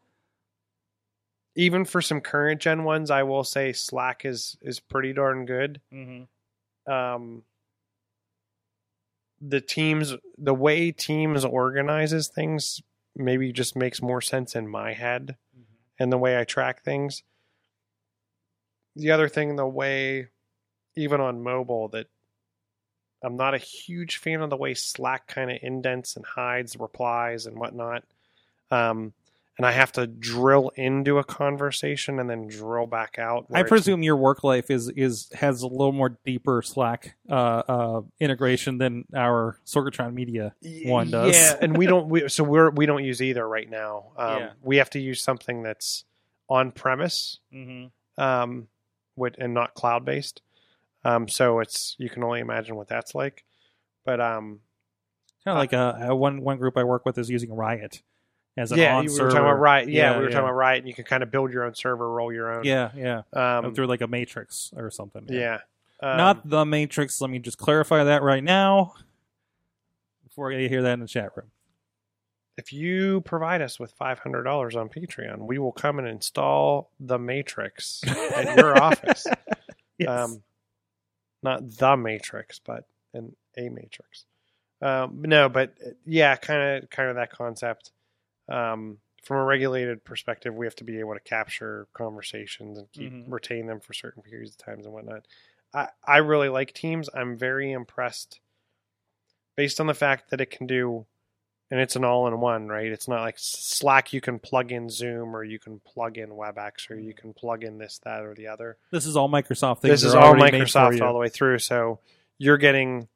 even for some current gen ones, I will say Slack is is pretty darn good. mm-hmm. Um, the teams, the way Teams organizes things, maybe just makes more sense in my head and the way I track things. The other thing, the way, even on mobile, that I'm not a huge fan of the way Slack kind of indents and hides replies and whatnot. Um, and I have to drill into a conversation and then drill back out. I presume your work life is is has a little more deeper Slack uh, uh, integration than our Sorgatron Media one does. Yeah, and we don't. We, so we're we don't use either right now. Um, Yeah. We have to use something that's on premise, Mm-hmm. um, with, and not cloud based. Um, so it's you can only imagine what that's like. But um, Kind of like a, a one one group I work with is using Riot as an yeah, on we server. talking about Riot. Yeah, Yeah, we were yeah. talking about Riot, and you can kind of build your own server, roll your own. Yeah, yeah. Um, Through like a matrix or something. yeah. Um, Not the matrix. Let me just clarify that right now before you hear that in the chat room. if you provide us with five hundred dollars on Patreon, we will come and install the Matrix at your office. Yes. Um, not the Matrix, but an a Matrix. Um, no, but uh, yeah, kind of, kind of that concept. Um, from a regulated perspective, we have to be able to capture conversations and keep Mhm. retain them for certain periods of times and whatnot. I, I really like Teams. I'm very impressed based on the fact that it can do, and it's an all-in-one, right? It's not like Slack. You can plug in Zoom, or you can plug in WebEx, or you can plug in this, that, or the other this is all Microsoft things. this is all already made for Microsoft all the way through. So you're getting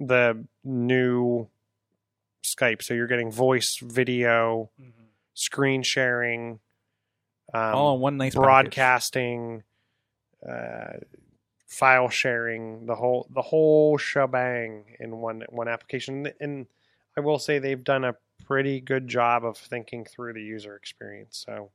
the new Skype. So you're getting voice, video, Mhm. screen sharing, um, all in one nice broadcasting, uh, file sharing, the whole the whole shebang in one one application. And I will say they've done a pretty good job of thinking through the user experience. So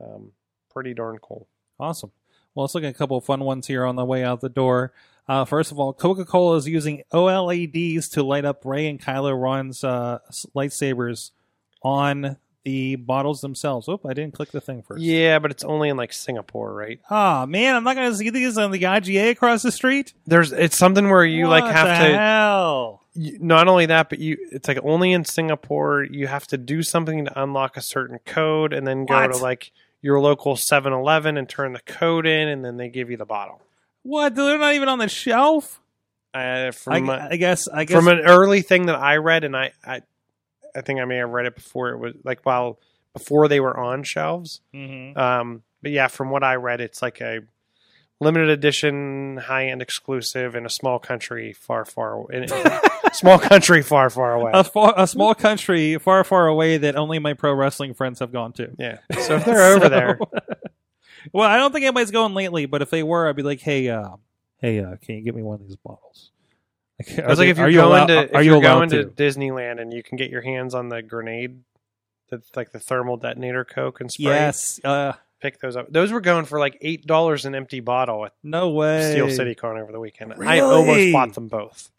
um, pretty darn cool. Awesome. Well, let's look at a couple of fun ones here on the way out the door. Uh, first of all, Coca Cola is using OLEDs to light up Ray and Kylo Ren's uh, lightsabers on the bottles themselves. Oop, I didn't click the thing first. Yeah, but it's only in like Singapore, right? Ah, man, I'm not going to see these on the IGA across the street. There's it's something where you like What have the to Hell? you, not only that, but you it's like only in Singapore you have to do something to unlock a certain code and then go What? to like your local 7-Eleven and turn the code in and then they give you the bottle. What? They're not even on the shelf. Uh, I, from a- I guess. I guess. from an early thing that I read and I, I I think I may have read it before it was like while before they were on shelves. Mhm. Um, but yeah, from what I read, it's like a limited edition, high end exclusive in a small country far, far in, small country far, far away. a, far, a small country far, far away that only my pro wrestling friends have gone to. yeah. So if they're over there, well, I don't think anybody's going lately, but if they were, I'd be like, "Hey, uh, hey, uh, can you get me one of these bottles?" Like, I was like, if you're are you going to if you're you going to to? Disneyland and you can get your hands on the grenade That's like the thermal detonator Coke and Sprite. Yes. Uh, pick those up. Those were going for like eight dollars an empty bottle at no way. Steel City Con over the weekend. I almost bought them both.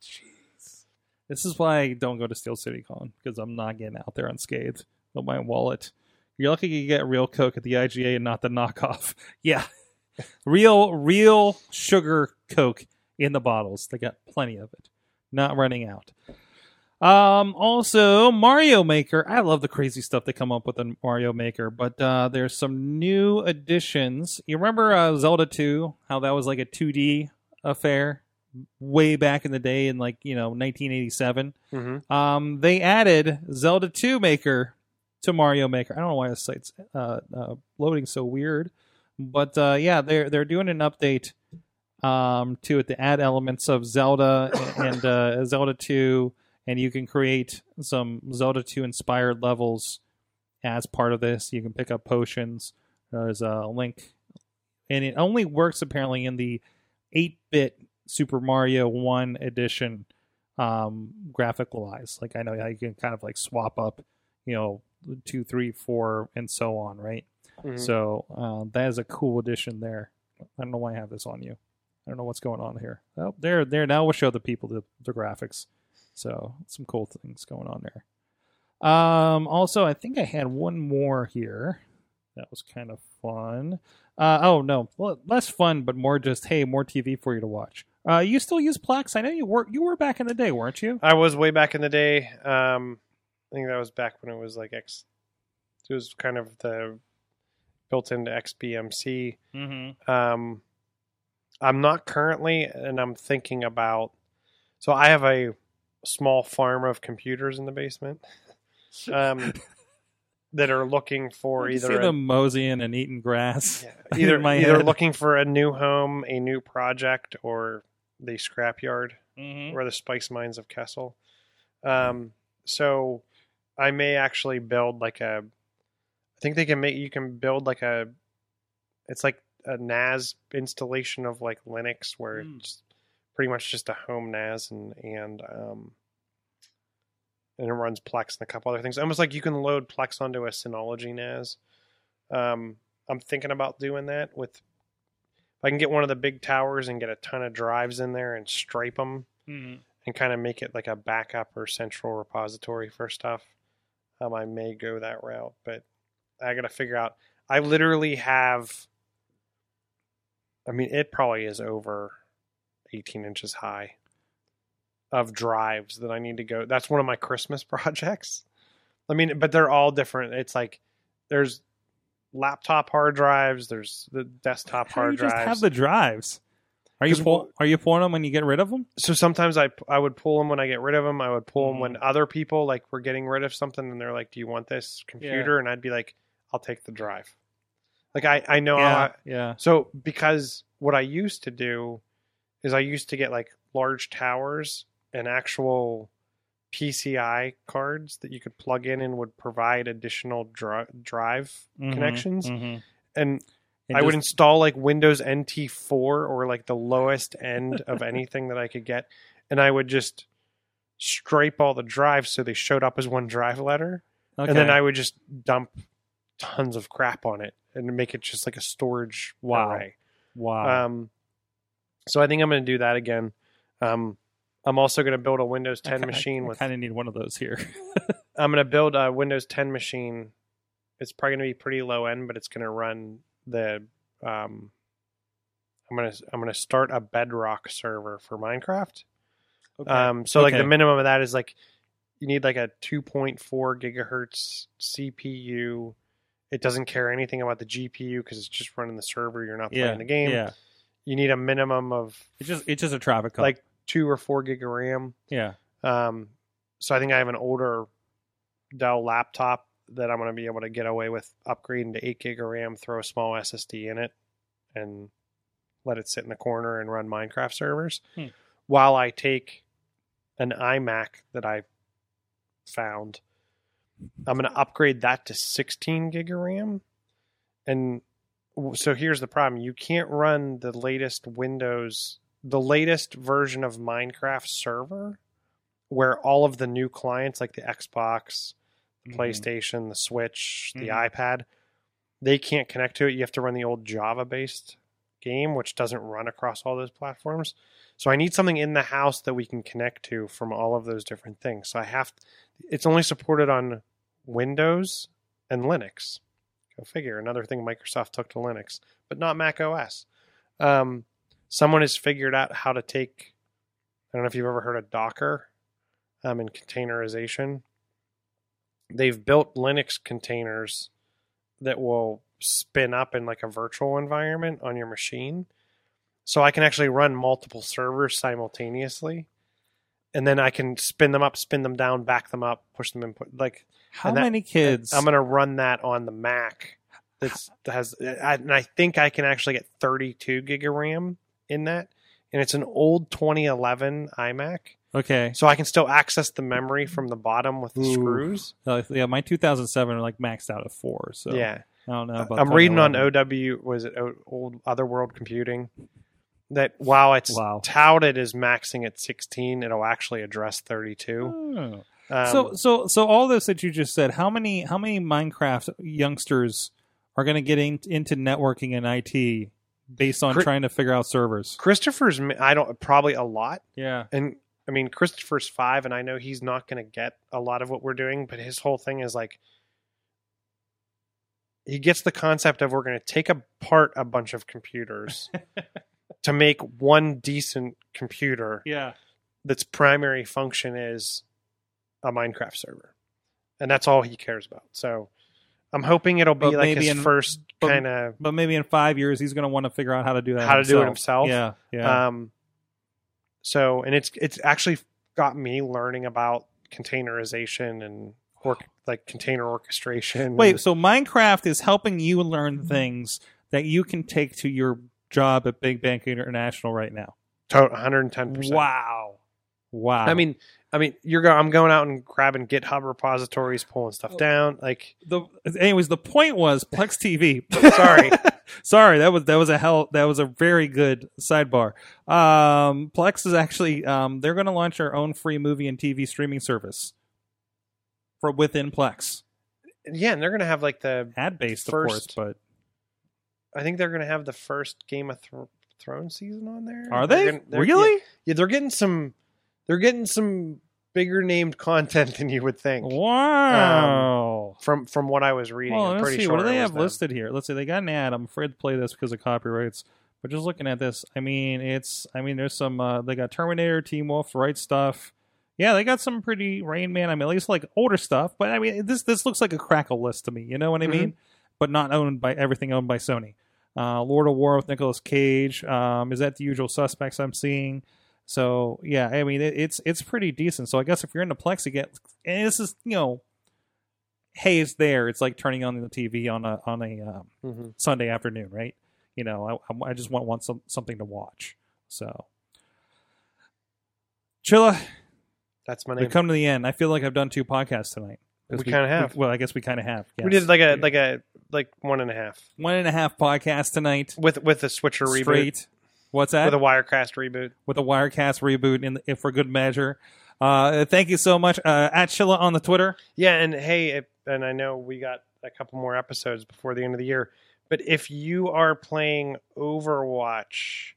This is why I don't go to Steel City Con because I'm not getting out there unscathed with my wallet. You're lucky you get real Coke at the IGA and not the knockoff. Yeah, real, real sugar Coke in the bottles. They got plenty of it, not running out. Um, also, Mario Maker. I love the crazy stuff they come up with in Mario Maker, but uh, there's some new additions. You remember uh, Zelda 2? How that was like a 2D affair way back in the day in like you know 1987. Mm-hmm. Um, they added Zelda 2 Maker to Mario Maker. I don't know why the site's uh, uh, loading so weird, but uh, yeah, they're they're doing an update um, to it to add elements of Zelda and uh, Zelda 2, and you can create some Zelda 2 inspired levels as part of this. You can pick up potions. There's a link, and it only works apparently in the 8-bit Super Mario One edition um, graphical wise. Like I know how you can kind of like swap up, you know, two, three, four, and so on, right? Mhm. So um, that is a cool addition there. I don't know why I have this on you. I don't know what's going on here. Oh, there, there. Now we'll show the people the, the graphics. So some cool things going on there. Um, also, I think I had one more here. That was kind of fun. Uh, oh no, well, less fun, but more just hey, more TV for you to watch. Uh, you still use Plex? I know you were you were back in the day, weren't you? I was way back in the day. Um, I think that was back when it was like X. It was kind of the built into XBMC. Mm-hmm. Um, I'm not currently, and I'm thinking about. So I have a small farm of computers in the basement um, that are looking for you see either a, them moseying and eating grass. yeah, either my either head. looking for a new home, a new project, or the scrapyard Mhm. or the spice mines of Kessel. Um, so I may actually build like a. I think they can make you can build like a. It's like a NAS installation of like Linux, where Mm. it's pretty much just a home NAS and and um, and it runs Plex and a couple other things. Almost like you can load Plex onto a Synology NAS. Um, I'm thinking about doing that with. If I can get one of the big towers and get a ton of drives in there and stripe them Mhm. and kind of make it like a backup or central repository for stuff. Um, I may go that route, but I got to figure out. I literally have. I mean, it probably is over 18 inches high of drives that I need to go. That's one of my Christmas projects. I mean, but they're all different. It's like there's laptop hard drives, there's the desktop How do hard you just drives. have the drives? Are you pull, are you pulling them when you get rid of them? so sometimes I I would pull them when I get rid of them. I would pull them Mhm. when other people like were getting rid of something and they're like, "Do you want this computer?" And I'd be like, "I'll take the drive." Like I I know yeah, I, yeah. so because what I used to do is I used to get like large towers and actual PCI cards that you could plug in and would provide additional dri- drive Mhm, connections mhm. and I would install like Windows NT4 or like the lowest end of anything that I could get, and I would just stripe all the drives so they showed up as one drive letter, and then. I would just dump tons of crap on it and make it just like a storage Wow. array. wow. Um, so I think I'm going to do that again. Um, I'm also going to build a Windows 10 machine with. I kind of need one of those here. I'm going to build a Windows 10 machine. It's probably going to be pretty low end, but it's going to run the. Um, I'm gonna I'm gonna start a Bedrock server for Minecraft. Okay. Um, so like the minimum of that is like you need like a 2.4 gigahertz CPU. It doesn't care anything about the GPU because it's just running the server. You're not yeah, playing the game. Yeah, You need a minimum of it's just it's just a traffic like two or four gig of RAM. yeah, Um, so I think I have an older Dell laptop that I'm going to be able to get away with upgrading to eight gig of RAM, throw a small SSD in it, and let it sit in the corner and run Minecraft servers. Hmm. While I take an iMac that I found, I'm going to upgrade that to 16 gig of RAM. And so here's the problem: you can't run the latest Windows, the latest version of Minecraft server where all of the new clients like the Xbox, Mhm. PlayStation, the Switch, the Mhm. iPad, they can't connect to it. You have to run the old Java based game, which doesn't run across all those platforms. So I need something in the house that we can connect to from all of those different things. So I have, it's only supported on Windows and Linux. Go figure. Another thing Microsoft took to Linux, but not Mac OS. Um, someone has figured out how to take. I don't know if you've ever heard of Docker um, and containerization. They've built Linux containers that will spin up in like a virtual environment on your machine. So I can actually run multiple servers simultaneously. And then I can spin them up, spin them down, back them up, push them in. Put, like How that- many kids? I'm going to run that on the Mac. That's that has, I, and I think I can actually get 32 gig of RAM in that, and it's an old 2011 iMac, okay. so I can still access the memory from the bottom with the Ooh. screws. Uh, yeah, my 2007 are like maxed out at four. So yeah, I don't know. About I'm reading on OW. Was it O- old Otherworld Computing? That while it's Wow. touted as maxing at 16, it'll actually address 32. Oh. Um, so so so all this that you just said, how many how many Minecraft youngsters are going to get in, into networking and IT based on trying to figure out servers? Christopher's, I don't probably a lot. Yeah. and I mean Christopher's five, and I know he's not going to get a lot of what we're doing, but his whole thing is like he gets the concept of we're going to take apart a bunch of computers to make one decent computer Yeah. that's primary function is a Minecraft server, and that's all he cares about. So I'm hoping it'll be But like his in- first kind of But maybe in five years he's going to want to figure out how to do that. How to do it himself? Yeah. Yeah. Um, so, and it's it's actually got me learning about containerization and work like container orchestration. Wait. So Minecraft is helping you learn things that you can take to your job at Big Bank International right now. to 110. percent Wow. Wow. I mean, I mean, you're going. I'm going out and grabbing GitHub repositories, pulling stuff oh. down. Like, the anyways, the point was Plex TV. sorry, Sorry, that was that was a hell that was a very good sidebar. Um, Plex is actually um, they're going to launch their own free movie and TV streaming service for within Plex, yeah, and they're gonna have like the. ad based, of course. But I think they're gonna have the first Game of Thro- Thrones season on there. are They're they gonna- they're- really? Yeah, yeah, they're getting some. They're getting some bigger named content than you would think. Wow. From from what I was reading, well, I'm let's pretty see. sure what do they have them. listed here? Let's see. They got an ad. I'm afraid to play this because of copyrights. But just looking at this, I mean, it's. I mean, there's some. Uh, they got Terminator, Teen Wolf, Right Stuff. Yeah, they got some pretty Rain Man. I mean, at least like older stuff. But I mean, this this looks like a crackle list to me. You know what I Mhm. mean? But not owned by everything owned by Sony. Uh, Lord of War with Nicolas Cage. Um, is that the usual suspects I'm seeing? So yeah, I mean, it, it's it's pretty decent. So I guess if you're into Plex, you get and this is you know, hey, it's there. It's like turning on the TV on a on a um, Mhm. Sunday afternoon, right? You know, I, I just want want some, something to watch. So, Chilla, That's my we come to the end. I feel like I've done two podcasts tonight. We kinda have. well, I guess we kind of have. We did like a like a like one and a half one and a half podcast tonight. with with the Switcher reboot Straight. What's that? with a Wirecast reboot. with a Wirecast reboot, in if for good measure. Uh, thank you so much, uh, at Chilla on the Twitter. Yeah, and hey, if, and I know we got a couple more episodes before the end of the year, but if you are playing Overwatch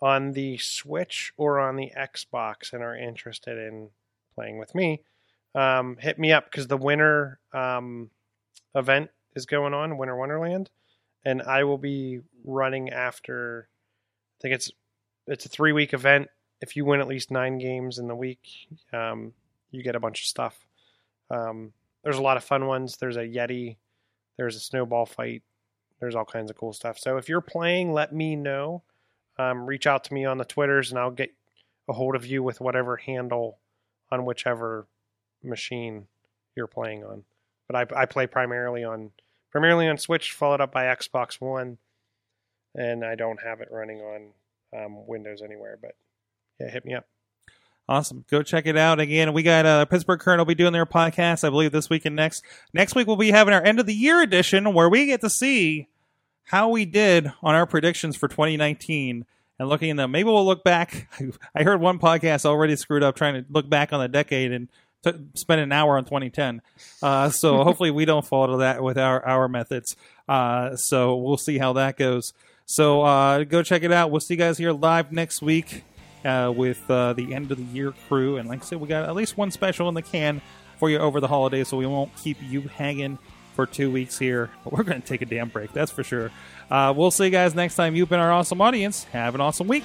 on the Switch or on the Xbox and are interested in playing with me, um, hit me up because the winter um, event is going on, Winter Wonderland, and I will be running after. I think it's it's a three week event. If you win at least nine games in the week, um, you get a bunch of stuff. Um, there's a lot of fun ones. There's a Yeti. There's a snowball fight. There's all kinds of cool stuff. So if you're playing, let me know. Um, reach out to me on the Twitters, and I'll get a hold of you with whatever handle on whichever machine you're playing on. But I, I play primarily on primarily on Switch, followed up by Xbox One, and I don't have it running on um, Windows anywhere. But yeah, hit me up. Awesome. Go check it out. Again, we got uh, Pittsburgh Current will be doing their podcast, I believe, this week and next. Next week, we'll be having our end of the year edition where we get to see how we did on our predictions for 2019 and looking at them. Maybe we'll look back. I heard one podcast already screwed up trying to look back on the decade and t- spend an hour on 2010. Uh, so hopefully we don't fall to that with our our methods. Uh, so we'll see how that goes. So uh, go check it out. We'll see you guys here live next week uh, with uh, the end of the year crew. And like I said, we got at least one special in the can for you over the holidays, so we won't keep you hanging for two weeks here. But we're going to take a damn break, that's for sure. Uh, we'll see you guys next time. You've been our awesome audience. Have an awesome week.